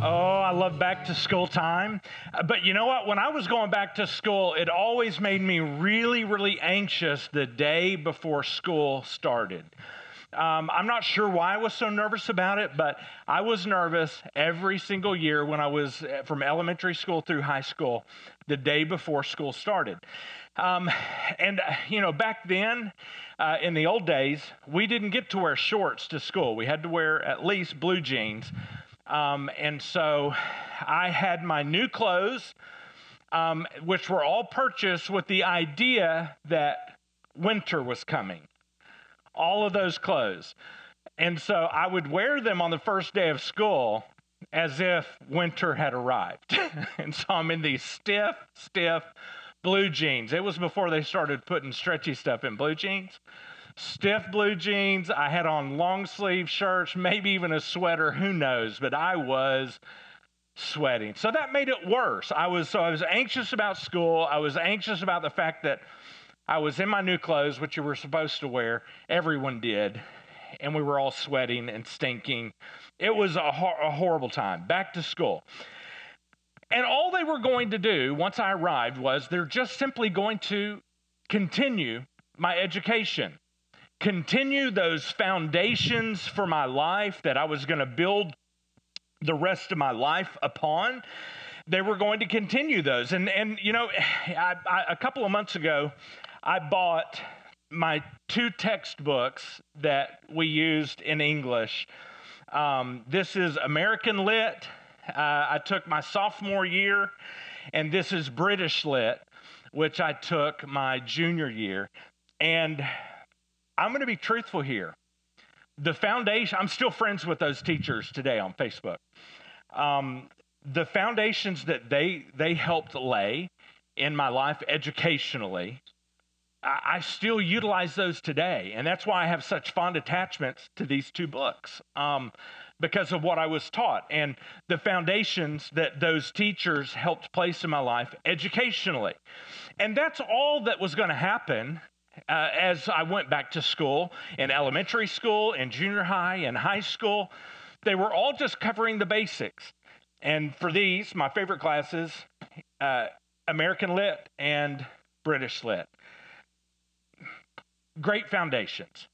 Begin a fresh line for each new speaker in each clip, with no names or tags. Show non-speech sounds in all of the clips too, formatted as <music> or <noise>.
Oh, I love back to school time. Uh, But you know what? When I was going back to school, it always made me really, really anxious the day before school started. Um, I'm not sure why I was so nervous about it, but I was nervous every single year when I was uh, from elementary school through high school, the day before school started. Um, and, uh, you know, back then, uh, in the old days, we didn't get to wear shorts to school. We had to wear at least blue jeans. Um, and so I had my new clothes, um, which were all purchased with the idea that winter was coming. All of those clothes. And so I would wear them on the first day of school as if winter had arrived. <laughs> and so I'm in these stiff, stiff blue jeans. It was before they started putting stretchy stuff in blue jeans stiff blue jeans. I had on long sleeve shirts, maybe even a sweater, who knows, but I was sweating. So that made it worse. I was so I was anxious about school. I was anxious about the fact that I was in my new clothes, which you were supposed to wear. Everyone did. And we were all sweating and stinking. It was a, hor- a horrible time. Back to school. And all they were going to do once I arrived was they're just simply going to continue my education continue those foundations for my life that I was going to build the rest of my life upon. They were going to continue those. And, and you know, I, I, a couple of months ago, I bought my two textbooks that we used in English. Um, this is American Lit. Uh, I took my sophomore year, and this is British Lit, which I took my junior year. And I'm going to be truthful here. The foundation, I'm still friends with those teachers today on Facebook. Um, the foundations that they they helped lay in my life educationally, I, I, still utilize those today, and that's why I have such fond attachments to these two books. Um, because of what I was taught and the foundations that those teachers helped place in my life educationally. And that's all that was going to happen uh, as I went back to school in elementary school, in junior high, in high school. They were all just covering the basics. And for these, my favorite classes, uh, American Lit and British Lit. Great foundations.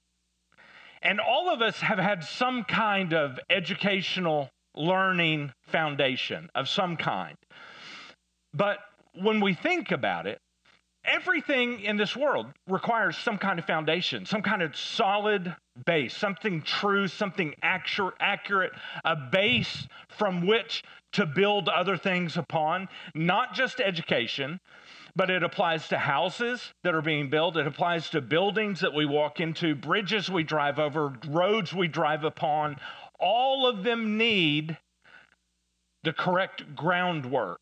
And all of us have had some kind of educational learning foundation of some kind. But when we think about it, everything in this world requires some kind of foundation, some kind of solid base, something true, something accurate, a base from which to build other things upon, not just education. But it applies to houses that are being built. It applies to buildings that we walk into, bridges we drive over, roads we drive upon. All of them need the correct groundwork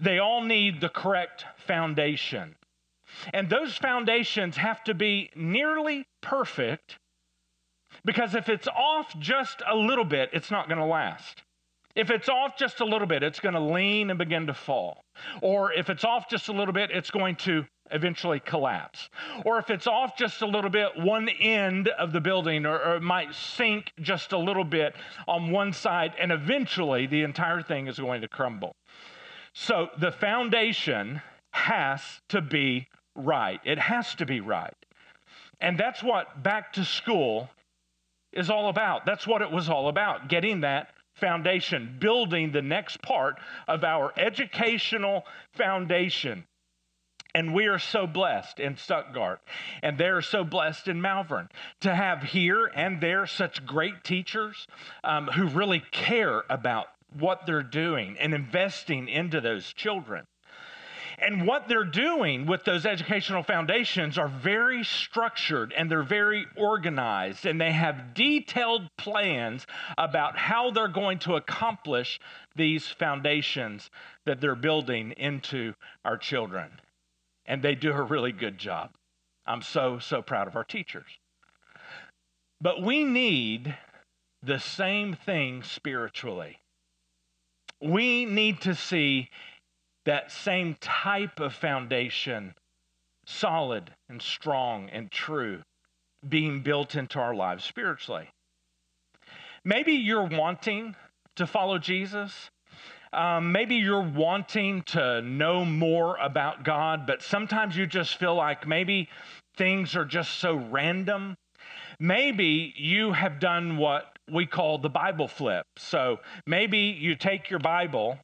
they all need the correct foundation. And those foundations have to be nearly perfect because if it's off just a little bit, it's not going to last. If it's off just a little bit, it's going to lean and begin to fall. Or if it's off just a little bit, it's going to eventually collapse. Or if it's off just a little bit, one end of the building, or, or, it might sink just a little bit on one side, and eventually the entire thing is going to crumble. So the foundation has to be right. It has to be right. And that's what back to school is all about. That's what it was all about getting that foundation, building the next part of our educational foundation. And we are so blessed in Stuttgart, and they're so blessed in Malvern to have here and there such great teachers um, who really care about what they're doing and investing into those children. And what they're doing with those educational foundations are very structured and they're very organized and they have detailed plans about how they're going to accomplish these foundations that they're building into our children. And they do a really good job. I'm so, so proud of our teachers. But we need the same thing spiritually we need to see that same type of foundation, solid and strong and true, being built into our lives spiritually. Maybe you're wanting to follow Jesus. Um, maybe you're wanting to know more about God, but sometimes you just feel like maybe things are just so random. Maybe you have done what we call the Bible flip. So maybe you take your Bible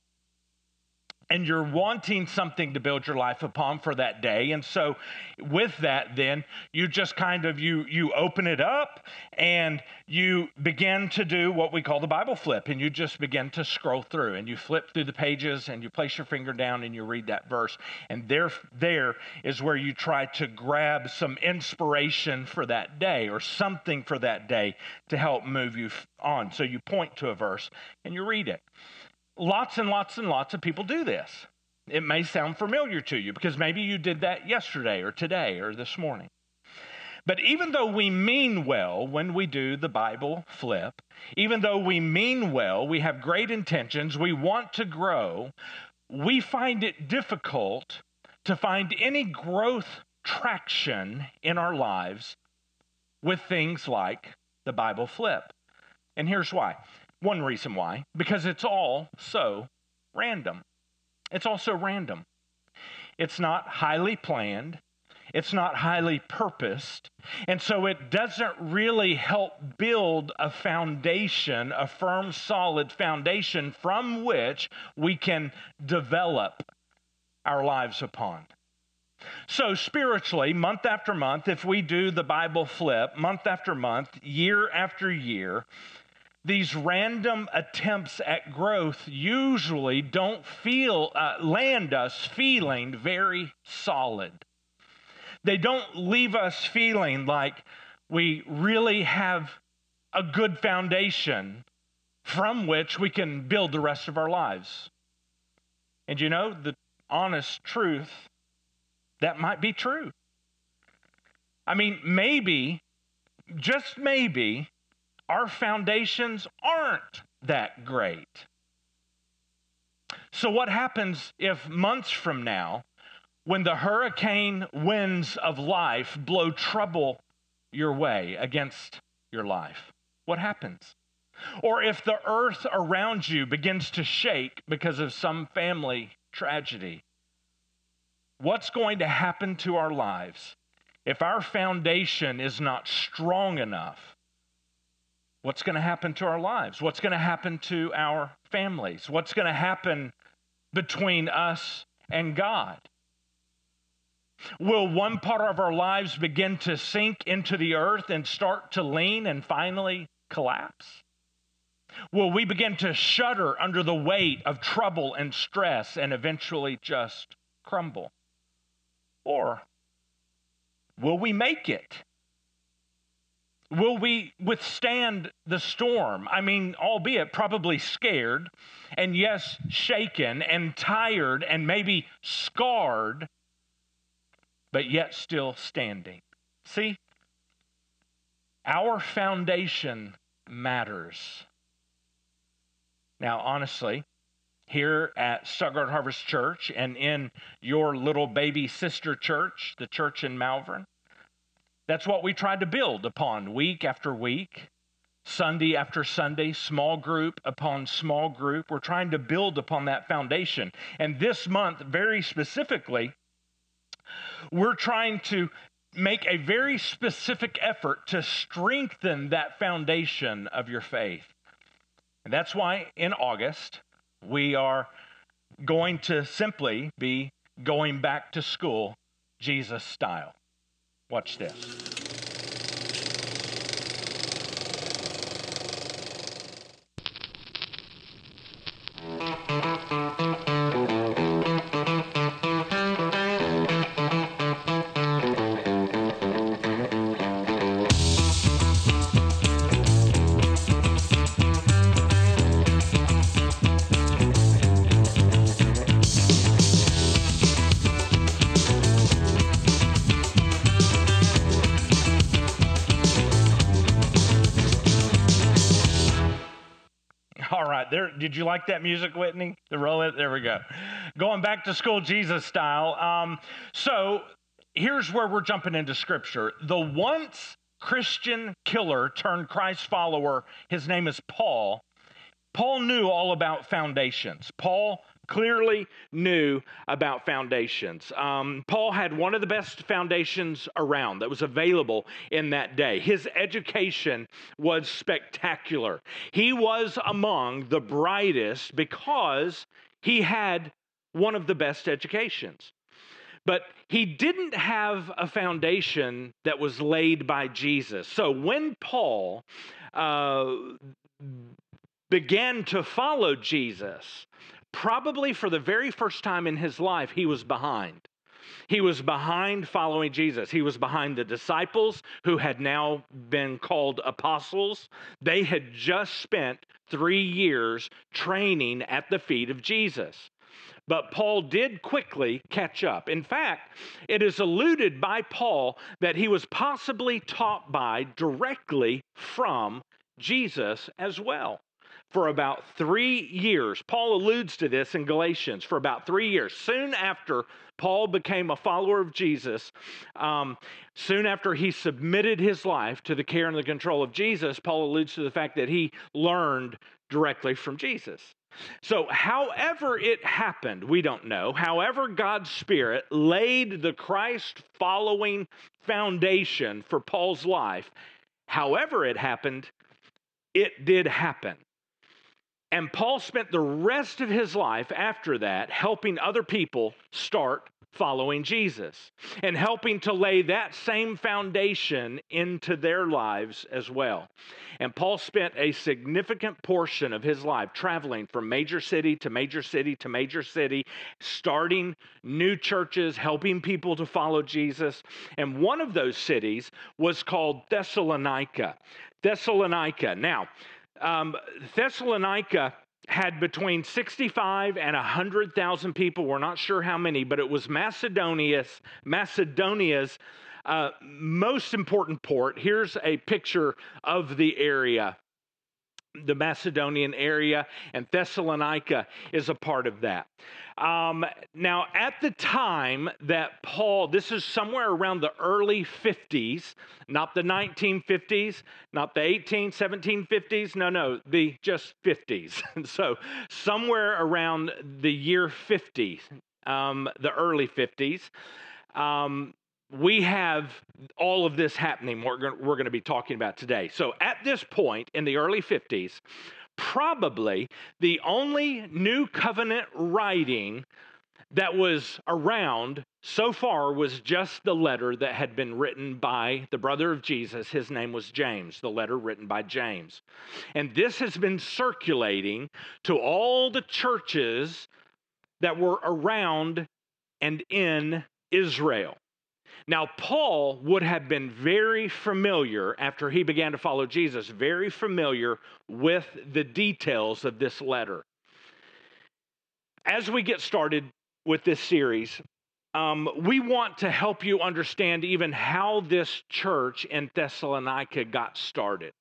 and you're wanting something to build your life upon for that day. And so with that then you just kind of you you open it up and you begin to do what we call the bible flip. And you just begin to scroll through and you flip through the pages and you place your finger down and you read that verse. And there there is where you try to grab some inspiration for that day or something for that day to help move you on. So you point to a verse and you read it Lots and lots and lots of people do this. It may sound familiar to you because maybe you did that yesterday or today or this morning. But even though we mean well when we do the Bible flip, even though we mean well, we have great intentions, we want to grow, we find it difficult to find any growth traction in our lives with things like the Bible flip. And here's why one reason why, because it's all so random. It's all so random. It's not highly planned. It's not highly purposed. And so it doesn't really help build a foundation, a firm, solid foundation from which we can develop our lives upon. So, spiritually, month after month, if we do the Bible flip, month after month, year after year, these random attempts at growth usually don't feel uh, land us feeling very solid. They don't leave us feeling like we really have a good foundation from which we can build the rest of our lives. And you know the honest truth that might be true. I mean maybe just maybe our foundations aren't that great. So, what happens if months from now, when the hurricane winds of life blow trouble your way against your life? What happens? Or if the earth around you begins to shake because of some family tragedy? What's going to happen to our lives if our foundation is not strong enough What's going to happen to our lives? What's going to happen to our families? What's going to happen between us and God? Will one part of our lives begin to sink into the earth and start to lean and finally collapse? Will we begin to shudder under the weight of trouble and stress and eventually just crumble? Or will we make it Will we withstand the storm? I mean, albeit probably scared, and yes, shaken and tired and maybe scarred, but yet still standing. See, our foundation matters. Now, honestly, here at Stuttgart Harvest Church and in your little baby sister church, the church in Malvern, that's what we tried to build upon week after week, Sunday after Sunday, small group upon small group. We're trying to build upon that foundation. And this month, very specifically, we're trying to make a very specific effort to strengthen that foundation of your faith. And that's why in August, we are going to simply be going back to school Jesus style. Watch this. Like that music, Whitney? The roll it. There we go. Going back to school, Jesus style. Um, so here's where we're jumping into Scripture. The once Christian killer turned Christ follower. His name is Paul. Paul knew all about foundations. Paul clearly knew about foundations. Um, Paul had one of the best foundations around that was available in that day. His education was spectacular. He was among the brightest because he had one of the best educations. But he didn't have a foundation that was laid by Jesus. So when Paul uh, began to follow Jesus, probably for the very first time in his life, he was behind. He was behind following Jesus. He was behind the disciples who had now been called apostles. They had just spent three years training at the feet of Jesus. But Paul did quickly catch up. In fact, it is alluded by Paul that he was possibly taught by directly from Jesus as well for about three years. Paul alludes to this in Galatians for about three years. Soon after Paul became a follower of Jesus, um, soon after he submitted his life to the care and the control of Jesus, Paul alludes to the fact that he learned directly from Jesus. So, however it happened, we don't know. However, God's Spirit laid the Christ following foundation for Paul's life, however it happened, it did happen. And Paul spent the rest of his life after that helping other people start following Jesus and helping to lay that same foundation into their lives as well. And Paul spent a significant portion of his life traveling from major city to major city to major city, starting new churches, helping people to follow Jesus. And one of those cities was called Thessalonica. Thessalonica. Now, um, Thessalonica had between 65 and 100,000 people. We're not sure how many, but it was Macedonia's, Macedonia's uh, most important port. Here's a picture of the area the Macedonian area, and Thessalonica is a part of that. Um, now, at the time that Paul, this is somewhere around the early 50s, not the 1950s, not the 18, 1750s, no, no, the just 50s. <laughs> so, somewhere around the year 50, um, the early 50s. Um, we have all of this happening, we're going, to be talking about today. So, at this point in the early 50s, probably the only new covenant writing that was around so far was just the letter that had been written by the brother of Jesus. His name was James, the letter written by James. And this has been circulating to all the churches that were around and in Israel. Now, Paul would have been very familiar after he began to follow Jesus, very familiar with the details of this letter. As we get started with this series, um, we want to help you understand even how this church in Thessalonica got started.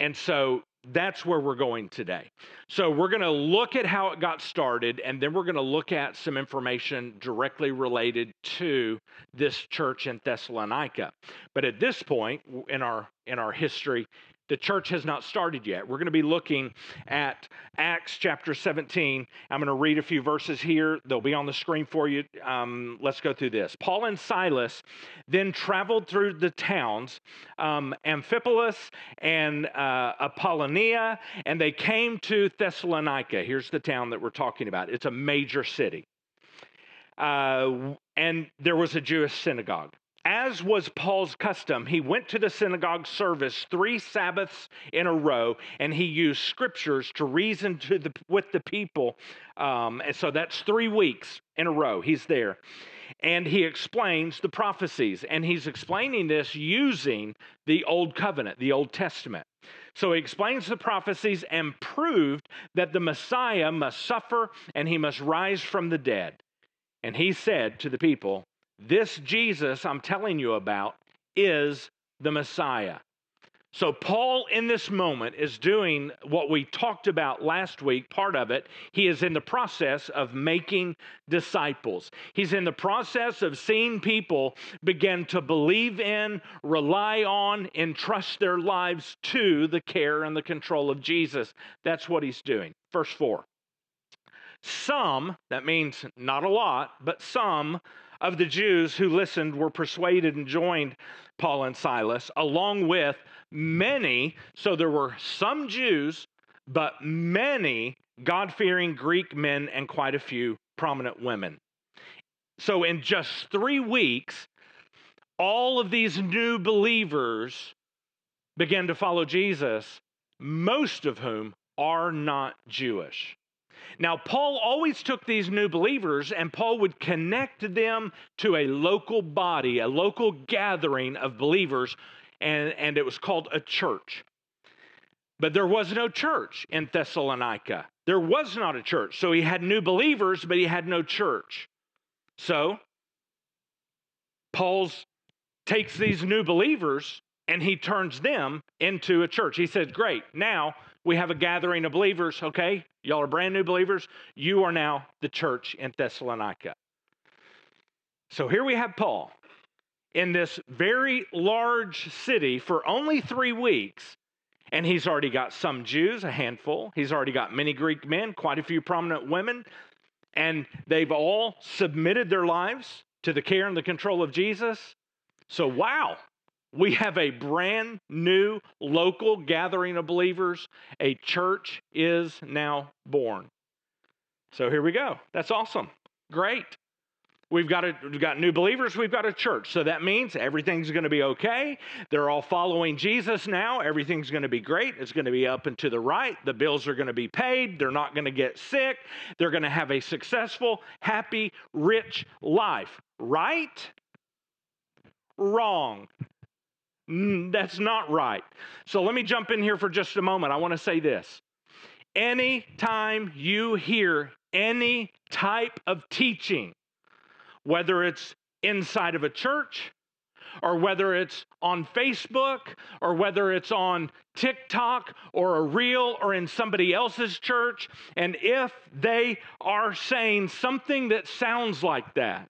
And so that's where we're going today. So, we're going to look at how it got started, and then we're going to look at some information directly related to this church in Thessalonica. But at this point in our in our history, the church has not started yet. We're going to be looking at Acts chapter 17. I'm going to read a few verses here. They'll be on the screen for you. Um, let's go through this. Paul and Silas then traveled through the towns, um, Amphipolis and uh, Apollonia, and they came to Thessalonica. Here's the town that we're talking about. It's a major city. Uh, and there was a Jewish synagogue as was Paul's custom, he went to the synagogue service three Sabbaths in a row, and he used scriptures to reason to the, with the people. Um, and so that's three weeks in a row. He's there. And he explains the prophecies, and he's explaining this using the Old Covenant, the Old Testament. So he explains the prophecies and proved that the Messiah must suffer and he must rise from the dead. And he said to the people, this Jesus I'm telling you about is the Messiah. So, Paul in this moment is doing what we talked about last week, part of it. He is in the process of making disciples. He's in the process of seeing people begin to believe in, rely on, entrust their lives to the care and the control of Jesus. That's what he's doing. Verse 4. Some, that means not a lot, but some of the Jews who listened were persuaded and joined Paul and Silas, along with many. So there were some Jews, but many God fearing Greek men and quite a few prominent women. So in just three weeks, all of these new believers began to follow Jesus, most of whom are not Jewish. Now, Paul always took these new believers and Paul would connect them to a local body, a local gathering of believers, and, and it was called a church. But there was no church in Thessalonica. There was not a church. So he had new believers, but he had no church. So Paul's takes these new believers and he turns them into a church. He says, Great, now we have a gathering of believers, okay? Y'all are brand new believers. You are now the church in Thessalonica. So here we have Paul in this very large city for only three weeks. And he's already got some Jews, a handful. He's already got many Greek men, quite a few prominent women. And they've all submitted their lives to the care and the control of Jesus. So, wow, we have a brand new local gathering of believers. A church is now born. So here we go. That's awesome. Great. We've got, a, we've got new believers, we've got a church. So that means everything's going to be okay. They're all following Jesus now. Everything's going to be great. It's going to be up and to the right. The bills are going to be paid. They're not going to get sick. They're going to have a successful, happy, rich life. Right? Wrong. Mm, that's not right. So let me jump in here for just a moment. I want to say this. Anytime you hear any type of teaching, whether it's inside of a church, or whether it's on Facebook, or whether it's on TikTok, or a reel, or in somebody else's church, and if they are saying something that sounds like that,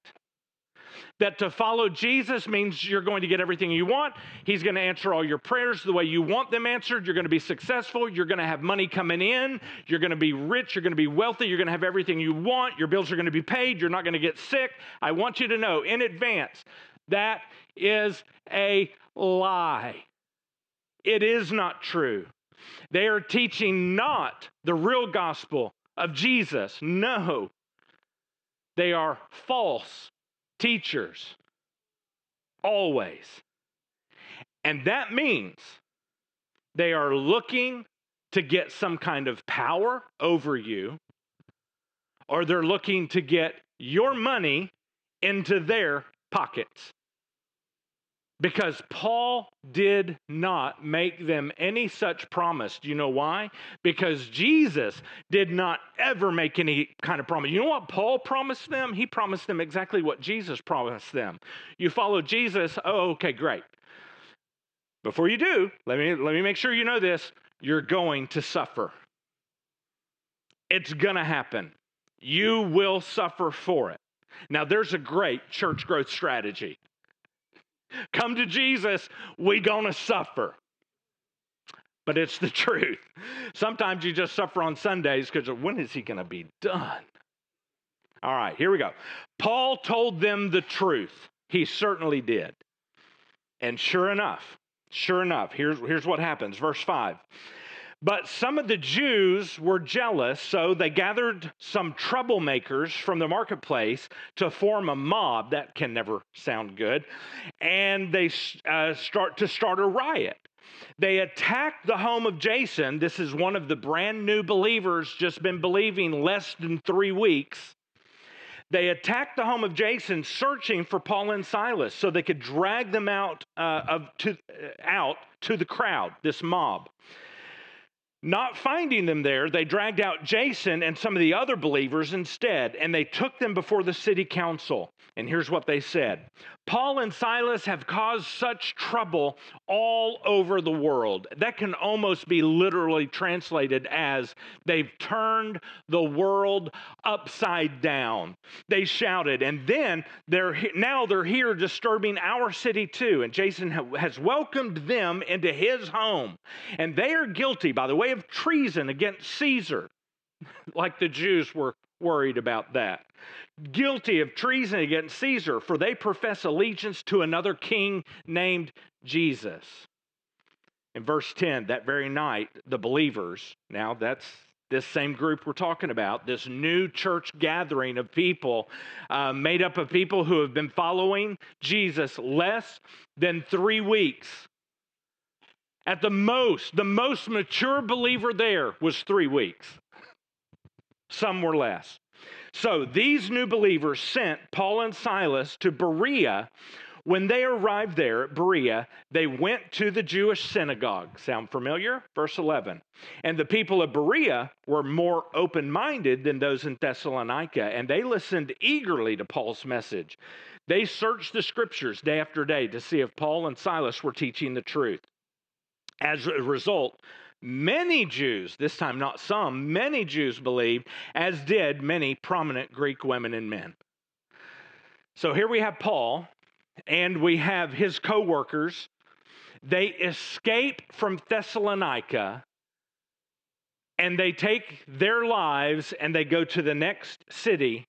that to follow Jesus means you're going to get everything you want. He's going to answer all your prayers the way you want them answered. You're going to be successful. You're going to have money coming in. You're going to be rich. You're going to be wealthy. You're going to have everything you want. Your bills are going to be paid. You're not going to get sick. I want you to know in advance that is a lie. It is not true. They are teaching not the real gospel of Jesus. No, they are false teachers. Always. And that means they are looking to get some kind of power over you, or they're looking to get your money into their pockets because Paul did not make them any such promise. Do you know why? Because Jesus did not ever make any kind of promise. You know what Paul promised them? He promised them exactly what Jesus promised them. You follow Jesus, oh, okay, great. Before you do, let me, let me make sure you know this you're going to suffer. It's going to happen. You will suffer for it. Now, there's a great church growth strategy come to Jesus, we gonna suffer. But it's the <laughs> truth. Sometimes you just suffer on Sundays because when is he gonna be done? All right, here we go. Paul told them the truth. He certainly did. And sure enough, sure enough, here's, here's what happens. Verse 5. But some of the Jews were jealous, so they gathered some troublemakers from the marketplace to form a mob. That can never sound good. And they uh, start to start a riot. They attacked the home of Jason. This is one of the brand new believers, just been believing less than three weeks. They attacked the home of Jason, searching for Paul and Silas, so they could drag them out uh, of to, uh, out to the crowd, this mob. Not finding them there, they dragged out Jason and some of the other believers instead, and they took them before the city council. And here's what they said Paul and Silas have caused such trouble all over the world. That can almost be literally translated as they've turned the world upside down. They shouted, and then they're now they're here disturbing our city too. And Jason has welcomed them into his home. And they are guilty by the way of treason against Caesar, <laughs> like the Jews were worried about that. Guilty of treason against Caesar, for they profess allegiance to another king named Jesus. In verse 10, that very night, the believers, now that's this same group we're talking about, this new church gathering of people uh, made up of people who have been following Jesus less than three weeks. At the most, the most mature believer there was three weeks. Some were less. So these new believers sent Paul and Silas to Berea. When they arrived there at Berea, they went to the Jewish synagogue. Sound familiar? Verse 11. And the people of Berea were more open minded than those in Thessalonica, and they listened eagerly to Paul's message. They searched the scriptures day after day to see if Paul and Silas were teaching the truth. As a result, many Jews, this time not some, many Jews believed, as did many prominent Greek women and men. So here we have Paul, and we have his co workers. They escape from Thessalonica and they take their lives and they go to the next city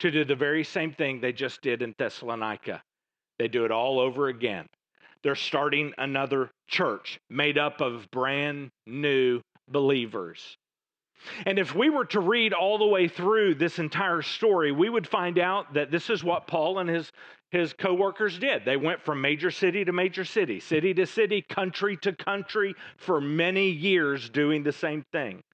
to do the very same thing they just did in Thessalonica. They do it all over again they're starting another church made up of brand new believers. And if we were to read all the way through this entire story, we would find out that this is what Paul and his, his co workers did. They went from major city to major city, city to city, country to country for many years doing the same thing.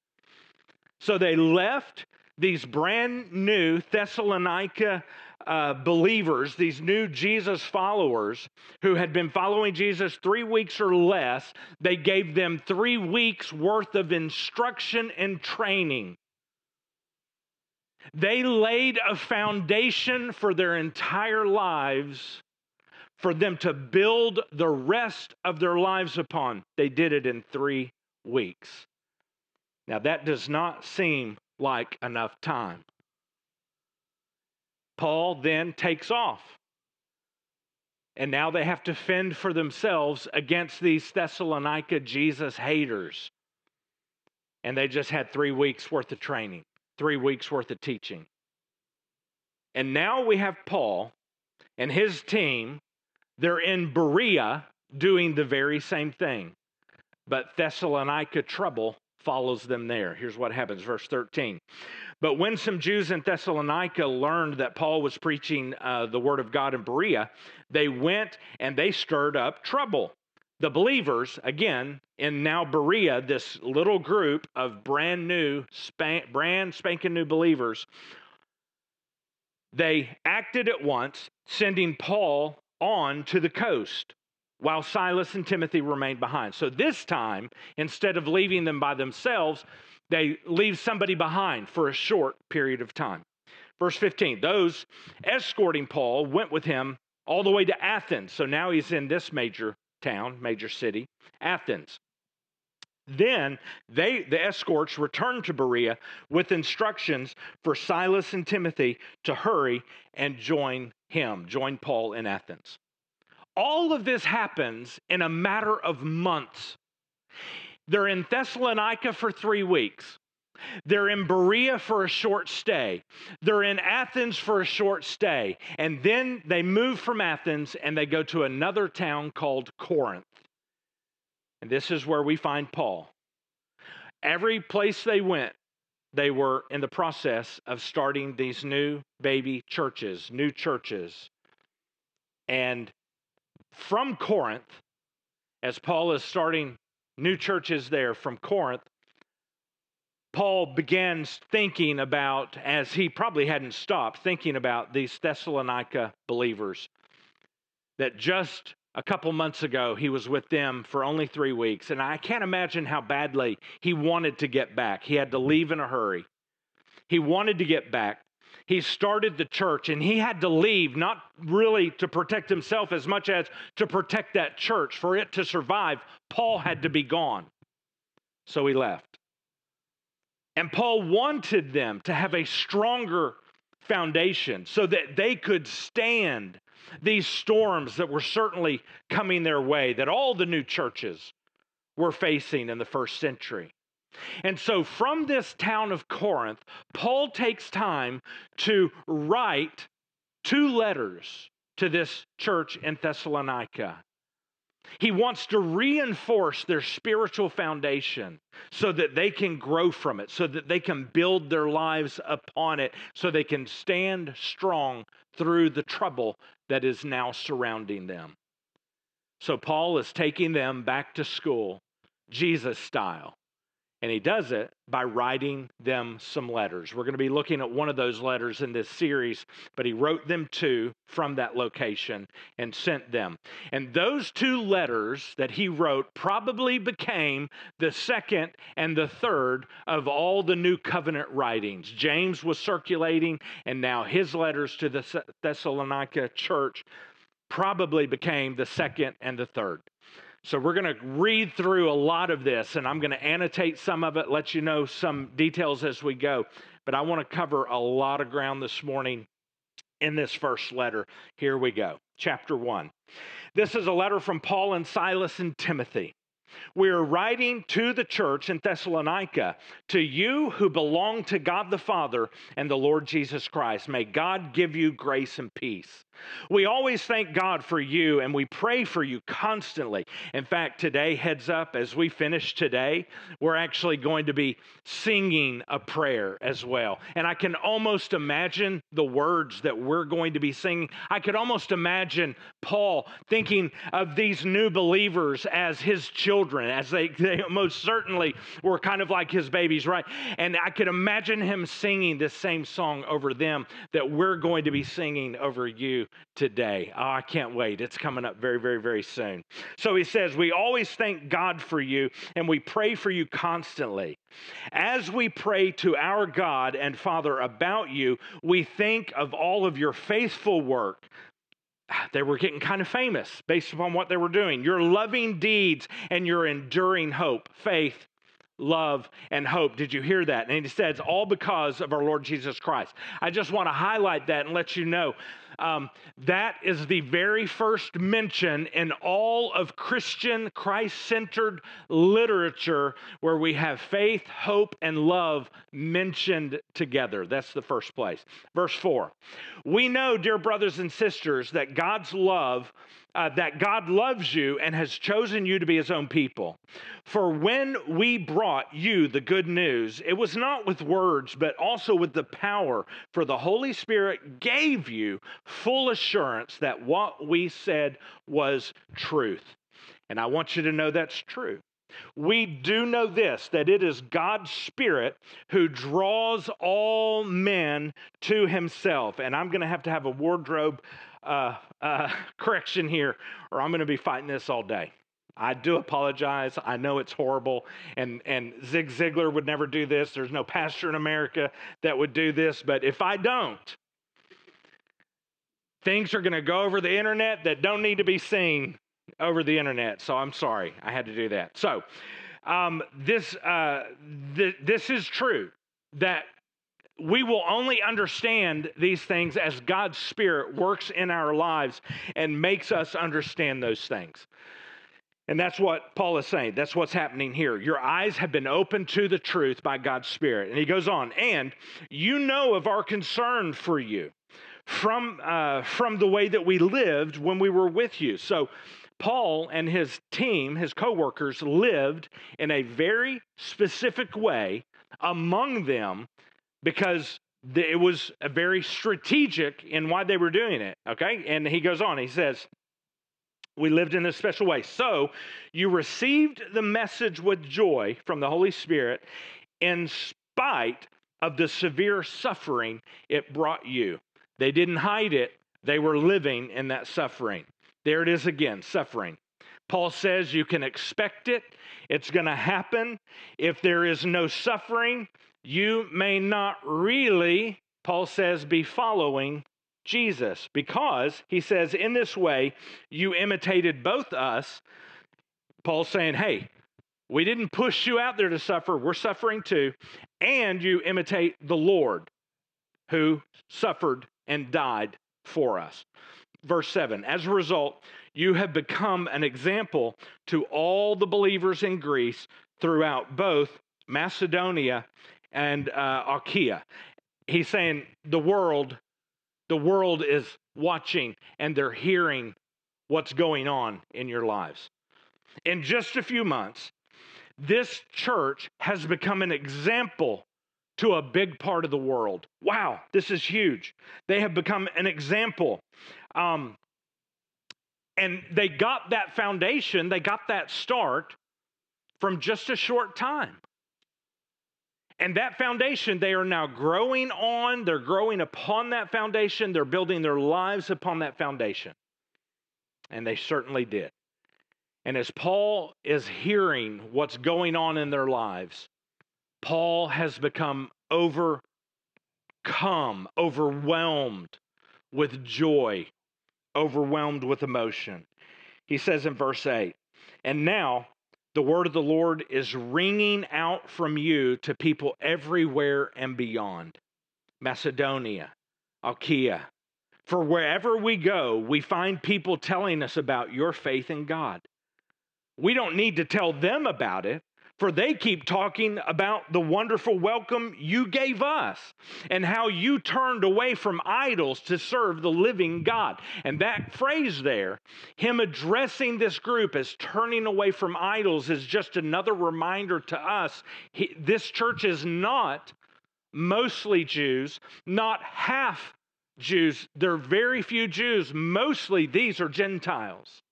So they left these brand new Thessalonica uh, believers, these new Jesus followers who had been following Jesus three weeks or less, they gave them three weeks worth of instruction and training. They laid a foundation for their entire lives for them to build the rest of their lives upon. They did it in three weeks. Now, that does not seem like enough time. Paul then takes off. And now they have to fend for themselves against these Thessalonica Jesus haters. And they just had three weeks worth of training, three weeks worth of teaching. And now we have Paul and his team. They're in Berea doing the very same thing. But Thessalonica trouble follows them there. Here's what happens, verse 13. But when some Jews in Thessalonica learned that Paul was preaching uh, the word of God in Berea, they went and they stirred up trouble. The believers, again, in now Berea, this little group of brand new, spank, brand spanking new believers, they acted at once, sending Paul on to the coast while Silas and Timothy remained behind. So this time, instead of leaving them by themselves, they leave somebody behind for a short period of time. Verse 15 those escorting Paul went with him all the way to Athens. So now he's in this major town, major city, Athens. Then they, the escorts returned to Berea with instructions for Silas and Timothy to hurry and join him, join Paul in Athens. All of this happens in a matter of months. They're in Thessalonica for three weeks. They're in Berea for a short stay. They're in Athens for a short stay. And then they move from Athens and they go to another town called Corinth. And this is where we find Paul. Every place they went, they were in the process of starting these new baby churches, new churches. And from Corinth, as Paul is starting new churches there from Corinth, Paul begins thinking about, as he probably hadn't stopped, thinking about these Thessalonica believers. That just a couple months ago, he was with them for only three weeks. And I can't imagine how badly he wanted to get back. He had to leave in a hurry. He wanted to get back. He started the church and he had to leave, not really to protect himself as much as to protect that church. For it to survive, Paul had to be gone. So he left. And Paul wanted them to have a stronger foundation so that they could stand these storms that were certainly coming their way, that all the new churches were facing in the first century. And so, from this town of Corinth, Paul takes time to write two letters to this church in Thessalonica. He wants to reinforce their spiritual foundation so that they can grow from it, so that they can build their lives upon it, so they can stand strong through the trouble that is now surrounding them. So, Paul is taking them back to school, Jesus style. And he does it by writing them some letters. We're going to be looking at one of those letters in this series, but he wrote them two from that location and sent them. And those two letters that he wrote probably became the second and the third of all the new covenant writings. James was circulating, and now his letters to the Thessalonica church probably became the second and the third. So we're going to read through a lot of this, and I'm going to annotate some of it, let you know some details as we go. But I want to cover a lot of ground this morning in this first letter. Here we go. Chapter 1. This is a letter from Paul and Silas and Timothy. We are writing to the church in Thessalonica, to you who belong to God the Father and the Lord Jesus Christ. May God give you grace and peace. We always thank God for you and we pray for you constantly. In fact, today, heads up, as we finish today, we're actually going to be singing a prayer as well. And I can almost imagine the words that we're going to be singing. I could almost imagine Paul thinking of these new believers as his children, as they, they most certainly were kind of like his babies, right? And I could imagine him singing this same song over them that we're going to be singing over you today. Oh, I can't wait. It's coming up very, very, very soon. So he says, We always thank God for you and we pray for you constantly. As we pray to our God and Father about you, we think of all of your faithful work <sighs> they were getting kind of famous based upon what they were doing. Your loving deeds and your enduring hope, faith, love, and hope. Did you hear that? And he says, all because of our Lord Jesus Christ. I just want to highlight that and let you know um, that is the very first mention in all of Christian, Christ centered literature where we have faith, hope, and love mentioned together. That's the first place. Verse 4 We know, dear brothers and sisters, that God's love uh, that God loves you and has chosen you to be his own people. For when we brought you the good news, it was not with words, but also with the power, for the Holy Spirit gave you full assurance that what we said was truth. And I want you to know that's true. We do know this that it is God's Spirit who draws all men to Himself. And I'm going to have to have a wardrobe uh, uh, <laughs> correction here, or I'm going to be fighting this all day. I do apologize. I know it's horrible. And, and Zig Ziglar would never do this. There's no pastor in America that would do this. But if I don't, things are going to go over the internet that don't need to be seen over the internet. So I'm sorry. I had to do that. So um, this, uh, th- this is true that we will only understand these things as God's Spirit works in our lives and makes us understand those things. And that's what Paul is saying. That's what's happening here. Your eyes have been opened to the truth by God's Spirit. And he goes on, and you know of our concern for you from, uh, from the way that we lived when we were with you. So, Paul and his team, his co-workers, lived in a very specific way among them because it was very strategic in why they were doing it. Okay. And he goes on, he says, we lived in a special way. So you received the message with joy from the Holy Spirit in spite of the severe suffering it brought you. They didn't hide it, they were living in that suffering. There it is again suffering. Paul says you can expect it, it's going to happen. If there is no suffering, you may not really Paul says, be following Jesus because he says, in this way, you imitated both us. Paul's saying, hey, we didn't push you out there to suffer, we're suffering too. And you imitate the Lord who suffered and died for us. Verse 7 As a result, you have become an example to all the believers in Greece throughout both Macedonia and uh, Achaia. He's saying the world, the world is watching and they're hearing what's going on in your lives. In just a few months, this church has become an example to a big part of the world. Wow, this is huge. They have become an example. Um, and they got that foundation, they got that start from just a short time. And that foundation, they are now growing on, they're growing upon that foundation, they're building their lives upon that foundation. And they certainly did. And as Paul is hearing what's going on in their lives, Paul has become overcome, overwhelmed with joy, overwhelmed with emotion. He says in verse 8, and now the word of the Lord is ringing out from you to people everywhere and beyond Macedonia, Achaia. For wherever we go, we find people telling us about your faith in God. We don't need to tell them about it, for they keep talking about the wonderful welcome you gave us and how you turned away from idols to serve the living God. And that phrase there, him addressing this group as turning away from idols, is just another reminder to us he, this church is not mostly Jews, not half Jews. There are very few Jews. Mostly these are Gentiles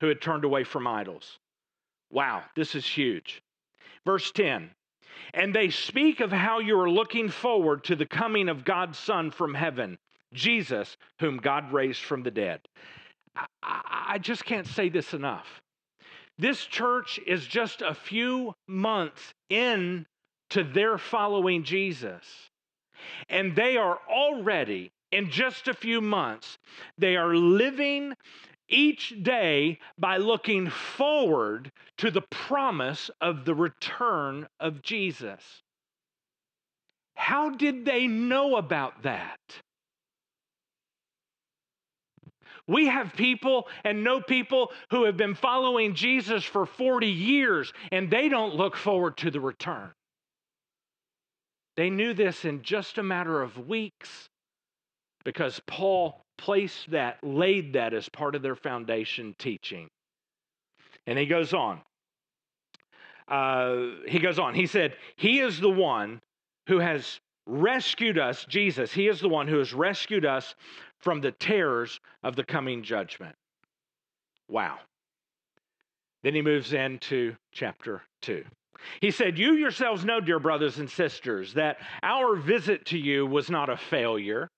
who had turned away from idols. Wow, this is huge. Verse 10 And they speak of how you are looking forward to the coming of God's Son from heaven, Jesus, whom God raised from the dead. I, I just can't say this enough. This church is just a few months in to their following Jesus. And they are already, in just a few months, they are living each day by looking forward to the promise of the return of Jesus. How did they know about that? We have people and know people who have been following Jesus for 40 years and they don't look forward to the return. They knew this in just a matter of weeks because Paul placed that, laid that as part of their foundation teaching. And he goes on. Uh, he goes on. He said, He is the one who has rescued us, Jesus, He is the one who has rescued us from the terrors of the coming judgment. Wow. Then he moves into chapter 2. He said, You yourselves know, dear brothers and sisters, that our visit to you was not a failure.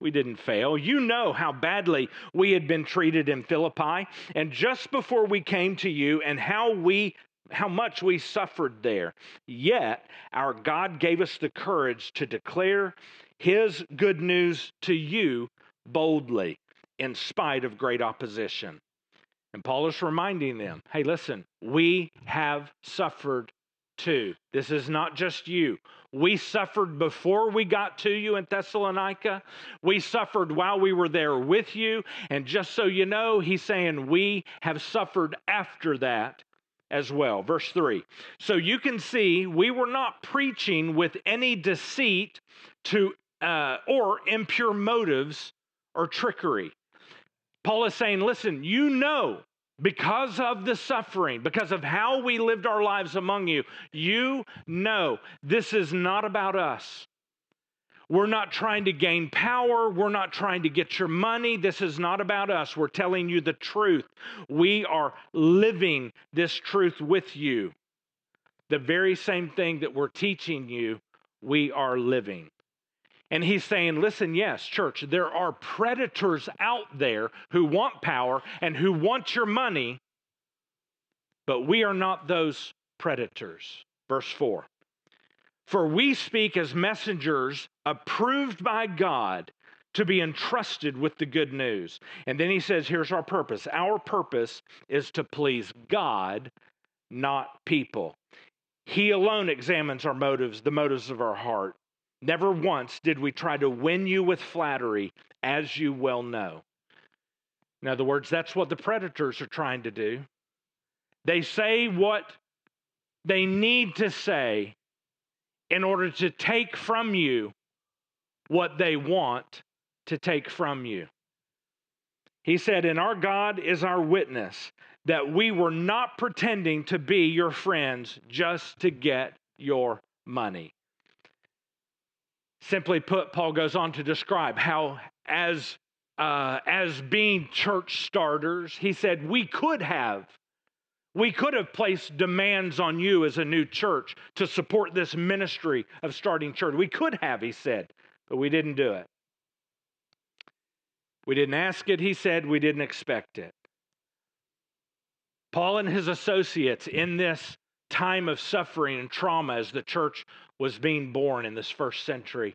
We didn't fail. You know how badly we had been treated in Philippi, and just before we came to you, and how we how much we suffered there. Yet our God gave us the courage to declare his good news to you boldly in spite of great opposition. And Paul is reminding them, hey, listen, we have suffered too. This is not just you. We suffered before we got to you in Thessalonica. We suffered while we were there with you. And just so you know, he's saying we have suffered after that as well. Verse 3. So you can see we were not preaching with any deceit to uh, or impure motives or trickery. Paul is saying, listen, you know because of the suffering, because of how we lived our lives among you, you know this is not about us. We're not trying to gain power. We're not trying to get your money. This is not about us. We're telling you the truth. We are living this truth with you. The very same thing that we're teaching you, we are living. And he's saying, listen, yes, church, there are predators out there who want power and who want your money, but we are not those predators. Verse 4 For we speak as messengers approved by God to be entrusted with the good news. And then he says, Here's our purpose. Our purpose is to please God, not people. He alone examines our motives, the motives of our heart. Never once did we try to win you with flattery, as you well know. In other words, that's what the predators are trying to do. They say what they need to say in order to take from you what they want to take from you. He said, And our God is our witness that we were not pretending to be your friends just to get your money. Simply put, Paul goes on to describe how, as, uh, as being church starters, he said, we could have. We could have placed demands on you as a new church to support this ministry of starting church. We could have, he said, but we didn't do it. We didn't ask it, he said, we didn't expect it. Paul and his associates in this time of suffering and trauma as the church was being born in this first century,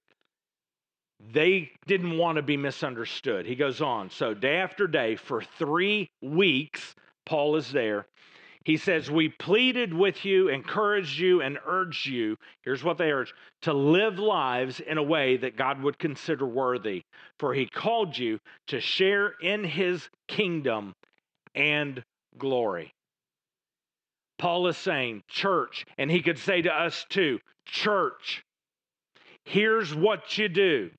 they didn't want to be misunderstood. He goes on. So, day after day, for three weeks, Paul is there. He says, We pleaded with you, encouraged you, and urged you. Here's what they urge to live lives in a way that God would consider worthy. For he called you to share in his kingdom and glory. Paul is saying, Church, and he could say to us too, Church, here's what you do.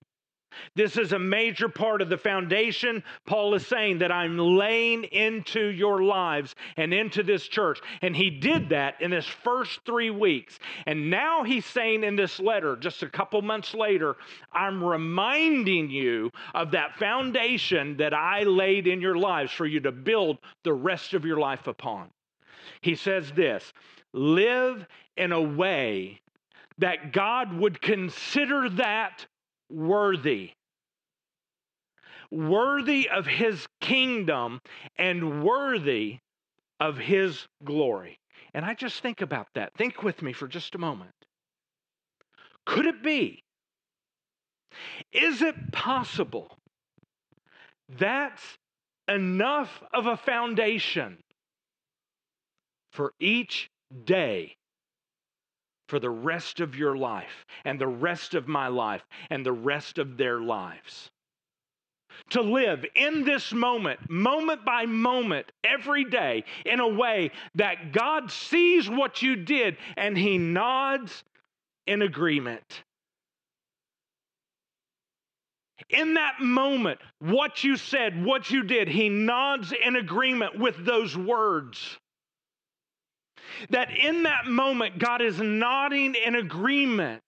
This is a major part of the foundation. Paul is saying that I'm laying into your lives and into this church. And he did that in his first three weeks. And now he's saying in this letter, just a couple months later, I'm reminding you of that foundation that I laid in your lives for you to build the rest of your life upon. He says this live in a way that God would consider that worthy. Worthy of his kingdom and worthy of his glory. And I just think about that. Think with me for just a moment. Could it be? Is it possible that's enough of a foundation for each day for the rest of your life and the rest of my life and the rest of their lives. To live in this moment, moment by moment, every day, in a way that God sees what you did and He nods in agreement. In that moment, what you said, what you did, He nods in agreement with those words. That in that moment, God is nodding in agreement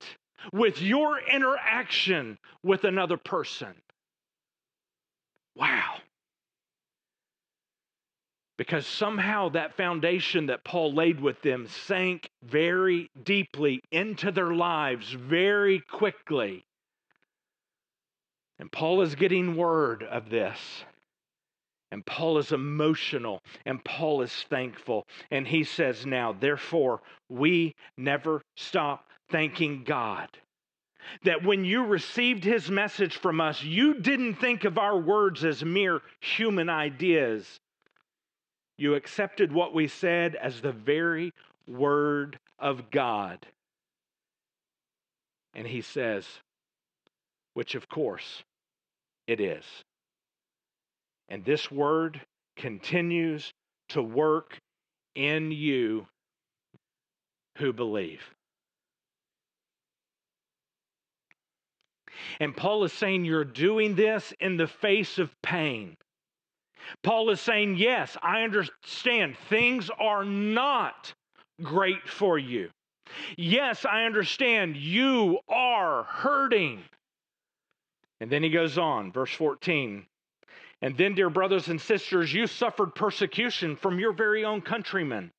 with your interaction with another person. Wow. Because somehow that foundation that Paul laid with them sank very deeply into their lives very quickly. And Paul is getting word of this. And Paul is emotional and Paul is thankful. And he says, Now, therefore, we never stop thanking God. That when you received his message from us, you didn't think of our words as mere human ideas. You accepted what we said as the very word of God. And he says, which of course it is. And this word continues to work in you who believe. And Paul is saying you're doing this in the face of pain. Paul is saying, Yes, I understand things are not great for you. Yes, I understand you are hurting. And then he goes on, verse 14 and then, dear brothers and sisters, you suffered persecution from your very own countrymen.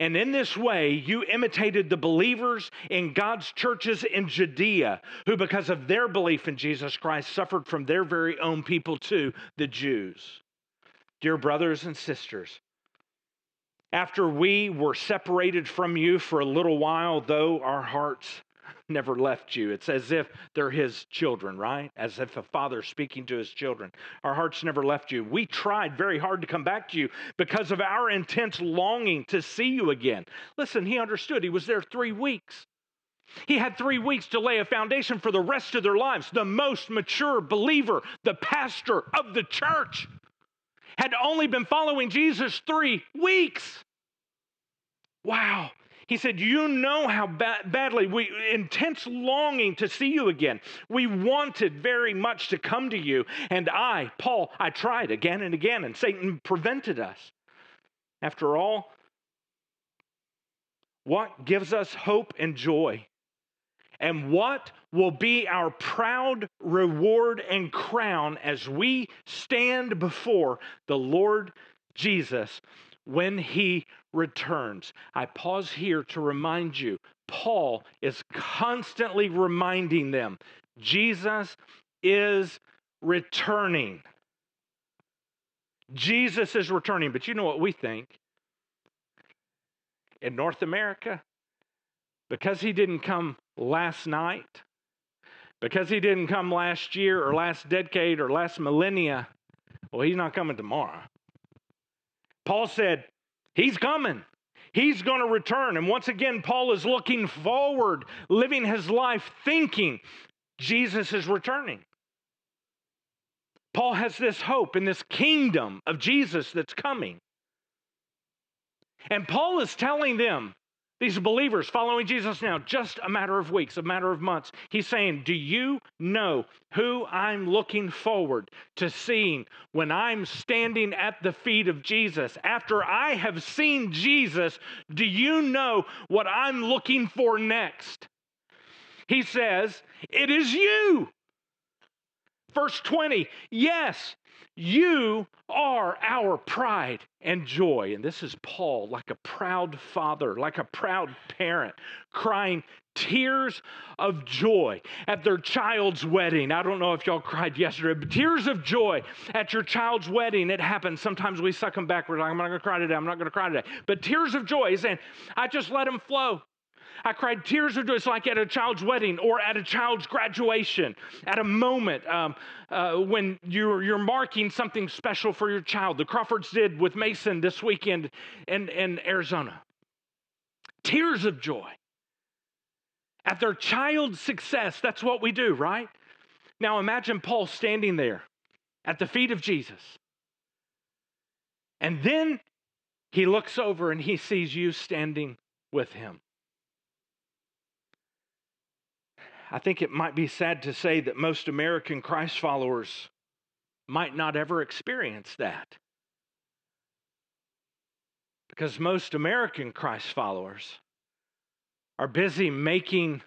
And in this way, you imitated the believers in God's churches in Judea, who, because of their belief in Jesus Christ, suffered from their very own people too, the Jews. Dear brothers and sisters, after we were separated from you for a little while, though our hearts never left you. It's as if they're his children, right? As if a father speaking to his children. Our hearts never left you. We tried very hard to come back to you because of our intense longing to see you again. Listen, he understood. He was there three weeks. He had three weeks to lay a foundation for the rest of their lives. The most mature believer, the pastor of the church, had only been following Jesus three weeks. Wow. He said, You know how ba- badly we, intense longing to see you again. We wanted very much to come to you. And I, Paul, I tried again and again, and Satan prevented us. After all, what gives us hope and joy? And what will be our proud reward and crown as we stand before the Lord Jesus when he returns. I pause here to remind you Paul is constantly reminding them Jesus is returning. Jesus is returning. But you know what we think? In North America, because he didn't come last night, because he didn't come last year or last decade or last millennia, well, he's not coming tomorrow. Paul said, He's coming. He's going to return. And once again, Paul is looking forward, living his life thinking Jesus is returning. Paul has this hope in this kingdom of Jesus that's coming. And Paul is telling them these believers following Jesus now, just a matter of weeks, a matter of months. He's saying, Do you know who I'm looking forward to seeing when I'm standing at the feet of Jesus? After I have seen Jesus, do you know what I'm looking for next? He says, It is you. Verse 20, yes, you are our pride and joy. And this is Paul, like a proud father, like a proud parent, crying tears of joy at their child's wedding. I don't know if y'all cried yesterday, but tears of joy at your child's wedding. It happens. Sometimes we suck them backwards. I'm not going to cry today. I'm not going to cry today. But tears of joy, he's saying, I just let them flow. I cried tears of joy. It's like at a child's wedding or at a child's graduation, at a moment um, uh, when you're, you're marking something special for your child. The Crawfords did with Mason this weekend in, in Arizona. Tears of joy. At their child's success, that's what we do, right? Now imagine Paul standing there at the feet of Jesus. And then he looks over and he sees you standing with him. I think it might be sad to say that most American Christ followers might not ever experience that. Because most American Christ followers are busy making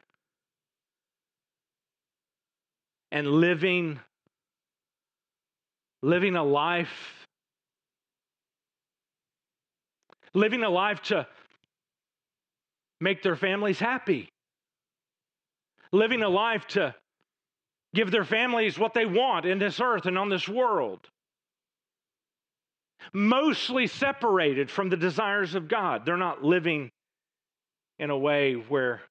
and living living a life living a life to make their families happy living a life to give their families what they want in this earth and on this world. Mostly separated from the desires of God. They're not living in a way where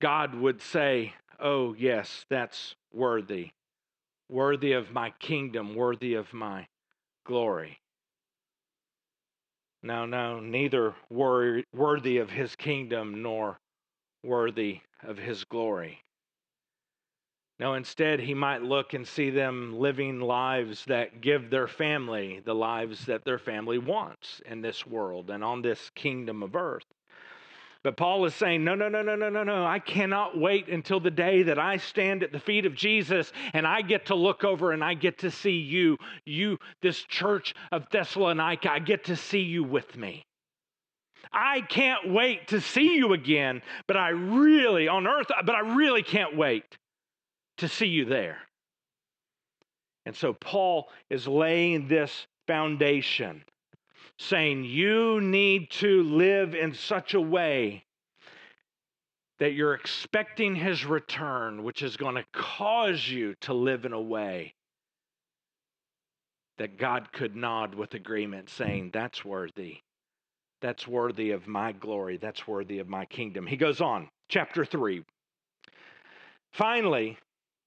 God would say, Oh, yes, that's worthy, worthy of my kingdom, worthy of my glory. No, no, neither worthy of his kingdom nor worthy of his glory. No, instead, he might look and see them living lives that give their family the lives that their family wants in this world and on this kingdom of earth. But Paul is saying, no, no, no, no, no, no, no. I cannot wait until the day that I stand at the feet of Jesus and I get to look over and I get to see you, you, this church of Thessalonica, I get to see you with me. I can't wait to see you again, but I really, on earth, but I really can't wait to see you there. And so Paul is laying this foundation, saying, You need to live in such a way that you're expecting his return, which is going to cause you to live in a way that God could nod with agreement, saying, That's worthy. That's worthy of my glory. That's worthy of my kingdom. He goes on, chapter 3, Finally,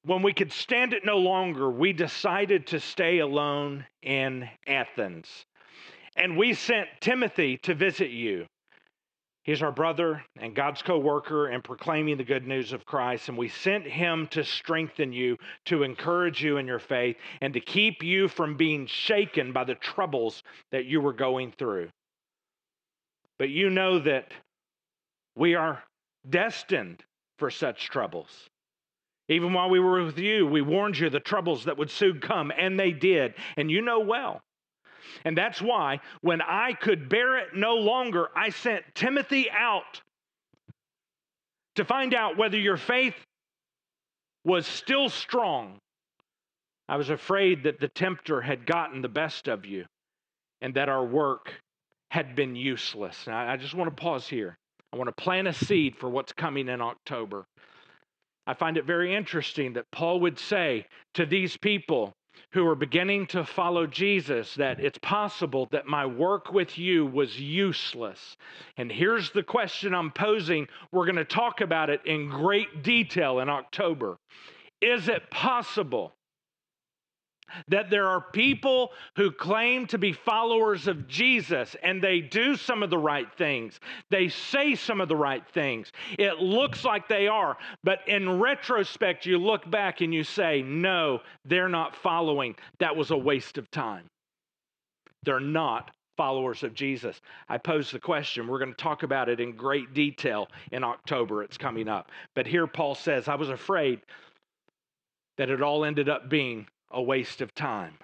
when we could stand it no longer, we decided to stay alone in Athens. And we sent Timothy to visit you. He's our brother and God's co worker in proclaiming the good news of Christ. And we sent him to strengthen you, to encourage you in your faith, and to keep you from being shaken by the troubles that you were going through. But you know that we are destined for such troubles. Even while we were with you, we warned you the troubles that would soon come, and they did. And you know well. And that's why, when I could bear it no longer, I sent Timothy out to find out whether your faith was still strong. I was afraid that the tempter had gotten the best of you and that our work had been useless. Now, I just want to pause here. I want to plant a seed for what's coming in October. I find it very interesting that Paul would say to these people who are beginning to follow Jesus that it's possible that my work with you was useless. And here's the question I'm posing. We're going to talk about it in great detail in October. Is it possible that there are people who claim to be followers of Jesus and they do some of the right things. They say some of the right things. It looks like they are, but in retrospect, you look back and you say, no, they're not following. That was a waste of time. They're not followers of Jesus. I pose the question. We're going to talk about it in great detail in October. It's coming up. But here Paul says, I was afraid that it all ended up being a waste of time.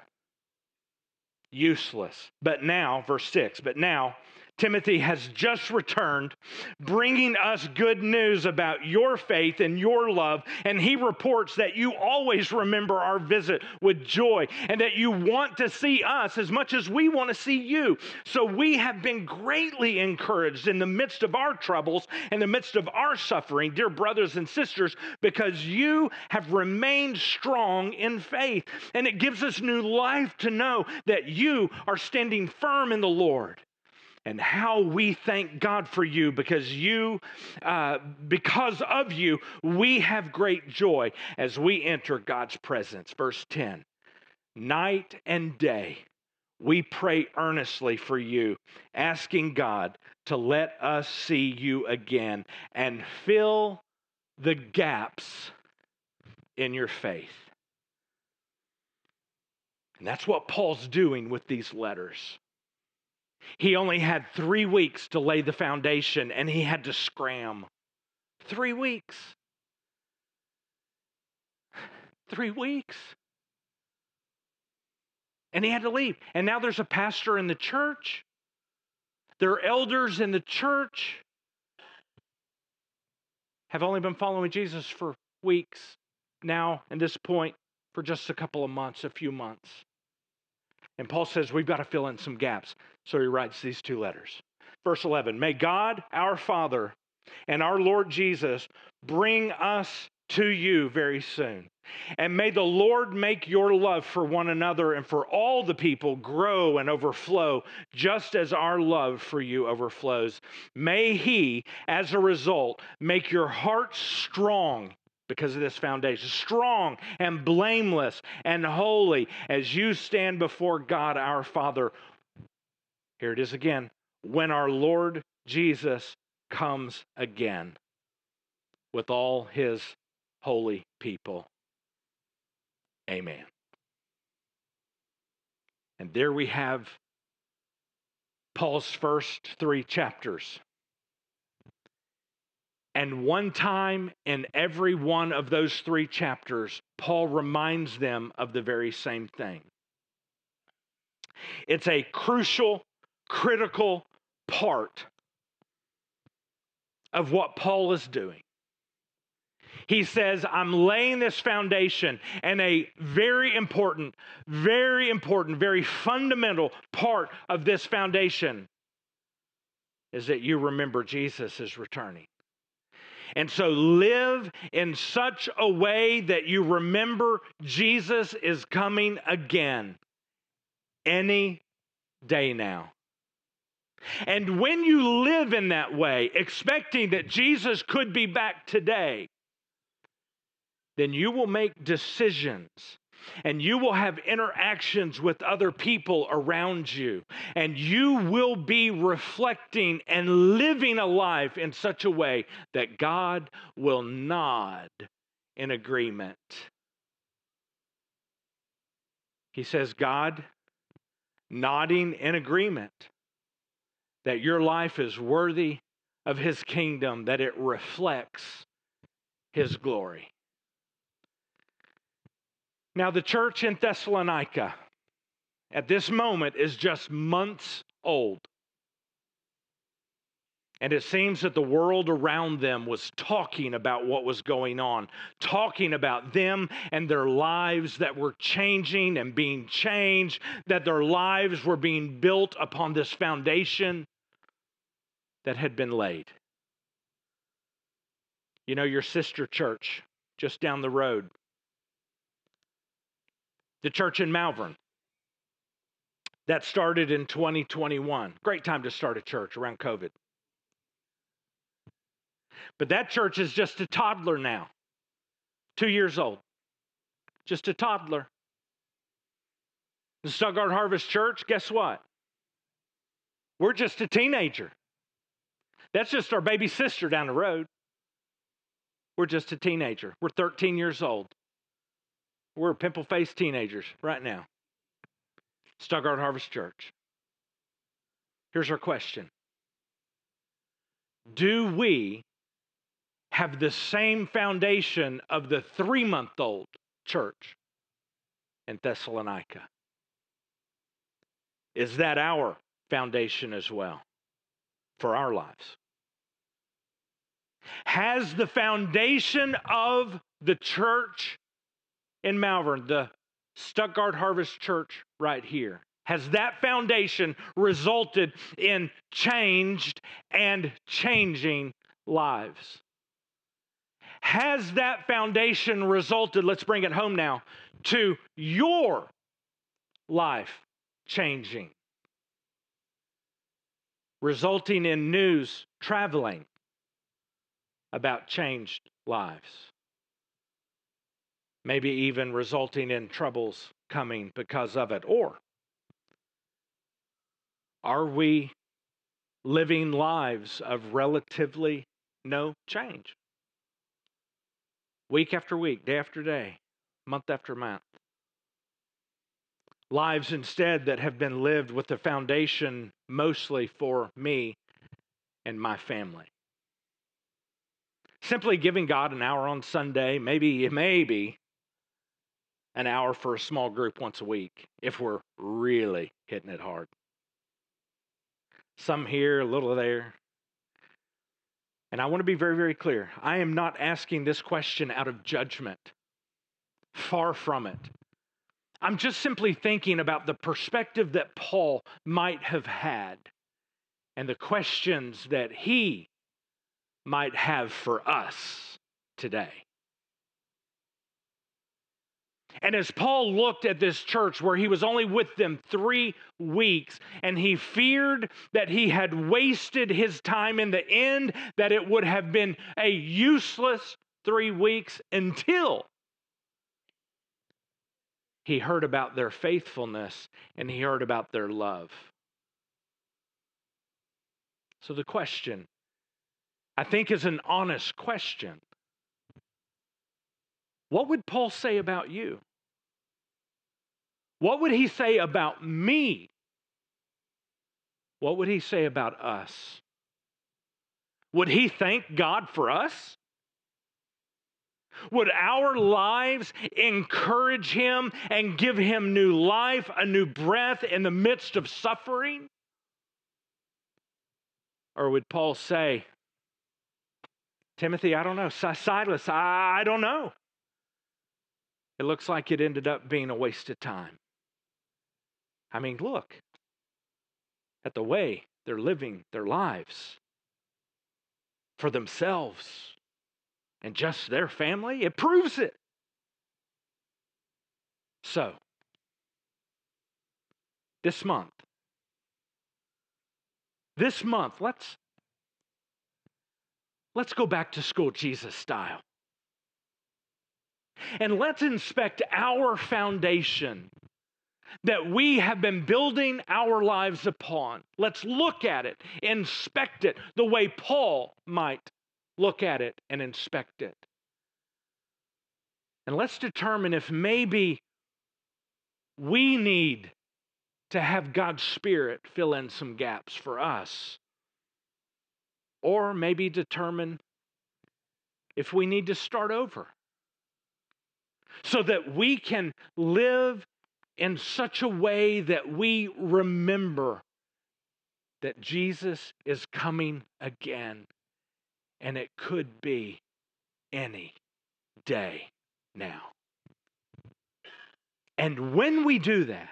Useless. But now, verse 6, but now Timothy has just returned, bringing us good news about your faith and your love. And he reports that you always remember our visit with joy and that you want to see us as much as we want to see you. So we have been greatly encouraged in the midst of our troubles, in the midst of our suffering, dear brothers and sisters, because you have remained strong in faith. And it gives us new life to know that you are standing firm in the Lord and how we thank God for you because you, uh, because of you, we have great joy as we enter God's presence. Verse 10 Night and day, we pray earnestly for you, asking God to let us see you again and fill the gaps in your faith. And that's what Paul's doing with these letters. He only had three weeks to lay the foundation and he had to scram. Three weeks. Three weeks. And he had to leave. And now there's a pastor in the church, there are elders in the church have only been following Jesus for weeks now, at this point, for just a couple of months, a few months. And Paul says we've got to fill in some gaps. So he writes these two letters. Verse 11 May God, our Father, and our Lord Jesus bring us to you very soon. And may the Lord make your love for one another and for all the people grow and overflow, just as our love for you overflows. May He, as a result, make your hearts strong because of this foundation, strong and blameless and holy as you stand before God our Father. Here it is again when our Lord Jesus comes again with all his holy people. Amen. And there we have Paul's first three chapters. And one time in every one of those three chapters, Paul reminds them of the very same thing. It's a crucial, critical part of what Paul is doing. He says, I'm laying this foundation, and a very important, very important, very fundamental part of this foundation is that you remember Jesus is returning. And so live in such a way that you remember Jesus is coming again any day now. And when you live in that way, expecting that Jesus could be back today, then you will make decisions and you will have interactions with other people around you, and you will be reflecting and living a life in such a way that God will nod in agreement. He says, God nodding in agreement that your life is worthy of His kingdom, that it reflects His glory. Now, the church in Thessalonica at this moment is just months old. And it seems that the world around them was talking about what was going on, talking about them and their lives that were changing and being changed, that their lives were being built upon this foundation that had been laid. You know, your sister church just down the road the church in Malvern. That started in 2021. Great time to start a church around COVID. But that church is just a toddler now, two years old. Just a toddler. The Stuttgart Harvest Church, guess what? We're just a teenager. That's just our baby sister down the road. We're just a teenager. We're 13 years old. We're pimple faced teenagers right now. Stuttgart Harvest Church. Here's our question Do we have the same foundation of the three month old church in Thessalonica? Is that our foundation as well for our lives? Has the foundation of the church in Malvern, the Stuttgart Harvest Church right here, has that foundation resulted in changed and changing lives? Has that foundation resulted, let's bring it home now, to your life changing? Resulting in news traveling about changed lives maybe even resulting in troubles coming because of it? Or are we living lives of relatively no change? Week after week, day after day, month after month. Lives instead that have been lived with the foundation mostly for me and my family. Simply giving God an hour on Sunday, maybe, maybe an hour for a small group once a week if we're really hitting it hard. Some here, a little there. And I want to be very, very clear. I am not asking this question out of judgment. Far from it. I'm just simply thinking about the perspective that Paul might have had and the questions that he might have for us today. And as Paul looked at this church where he was only with them three weeks, and he feared that he had wasted his time in the end, that it would have been a useless three weeks until he heard about their faithfulness and he heard about their love. So the question, I think, is an honest question. What would Paul say about you? What would he say about me? What would he say about us? Would he thank God for us? Would our lives encourage him and give him new life, a new breath in the midst of suffering? Or would Paul say, Timothy, I don't know. Silas, I don't know. It looks like it ended up being a waste of time. I mean, look at the way they're living their lives for themselves and just their family. It proves it. So, this month, this month, let's let's go back to school Jesus style. And let's inspect our foundation that we have been building our lives upon. Let's look at it, inspect it the way Paul might look at it and inspect it. And let's determine if maybe we need to have God's Spirit fill in some gaps for us. Or maybe determine if we need to start over so that we can live in such a way that we remember that Jesus is coming again. And it could be any day now. And when we do that,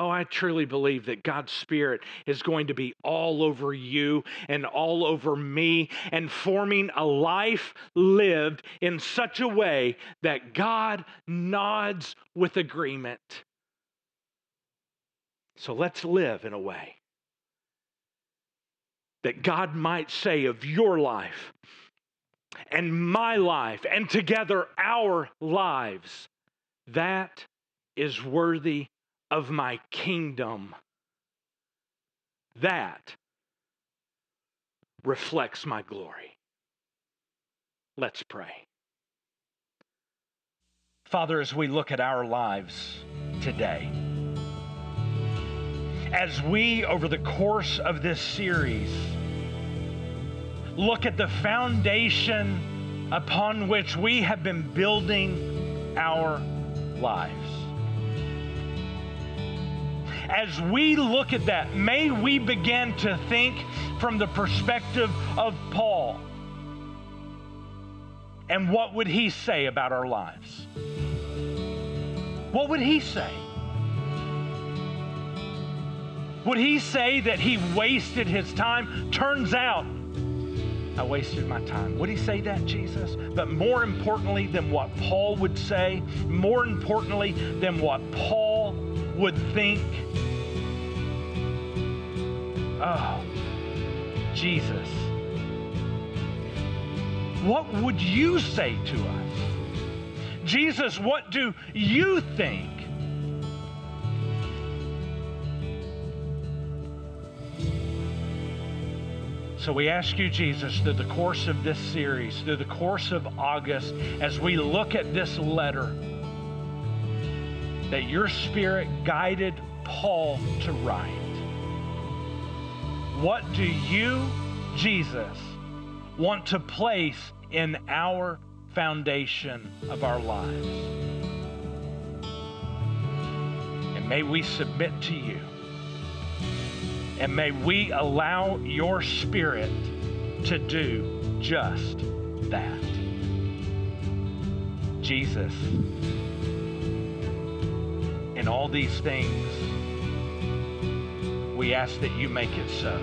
Oh, I truly believe that God's Spirit is going to be all over you and all over me and forming a life lived in such a way that God nods with agreement. So let's live in a way that God might say of your life and my life and together our lives, that is worthy of my kingdom. That reflects my glory. Let's pray. Father, as we look at our lives today, as we, over the course of this series, look at the foundation upon which we have been building our lives as we look at that, may we begin to think from the perspective of Paul. And what would he say about our lives? What would he say? Would he say that he wasted his time? Turns out, I wasted my time. Would he say that, Jesus? But more importantly than what Paul would say, more importantly than what Paul would think, oh, Jesus, what would you say to us? Jesus, what do you think? So we ask you, Jesus, through the course of this series, through the course of August, as we look at this letter, that your Spirit guided Paul to write. What do you, Jesus, want to place in our foundation of our lives? And may we submit to you. And may we allow your Spirit to do just that. Jesus in all these things, we ask that you make it so.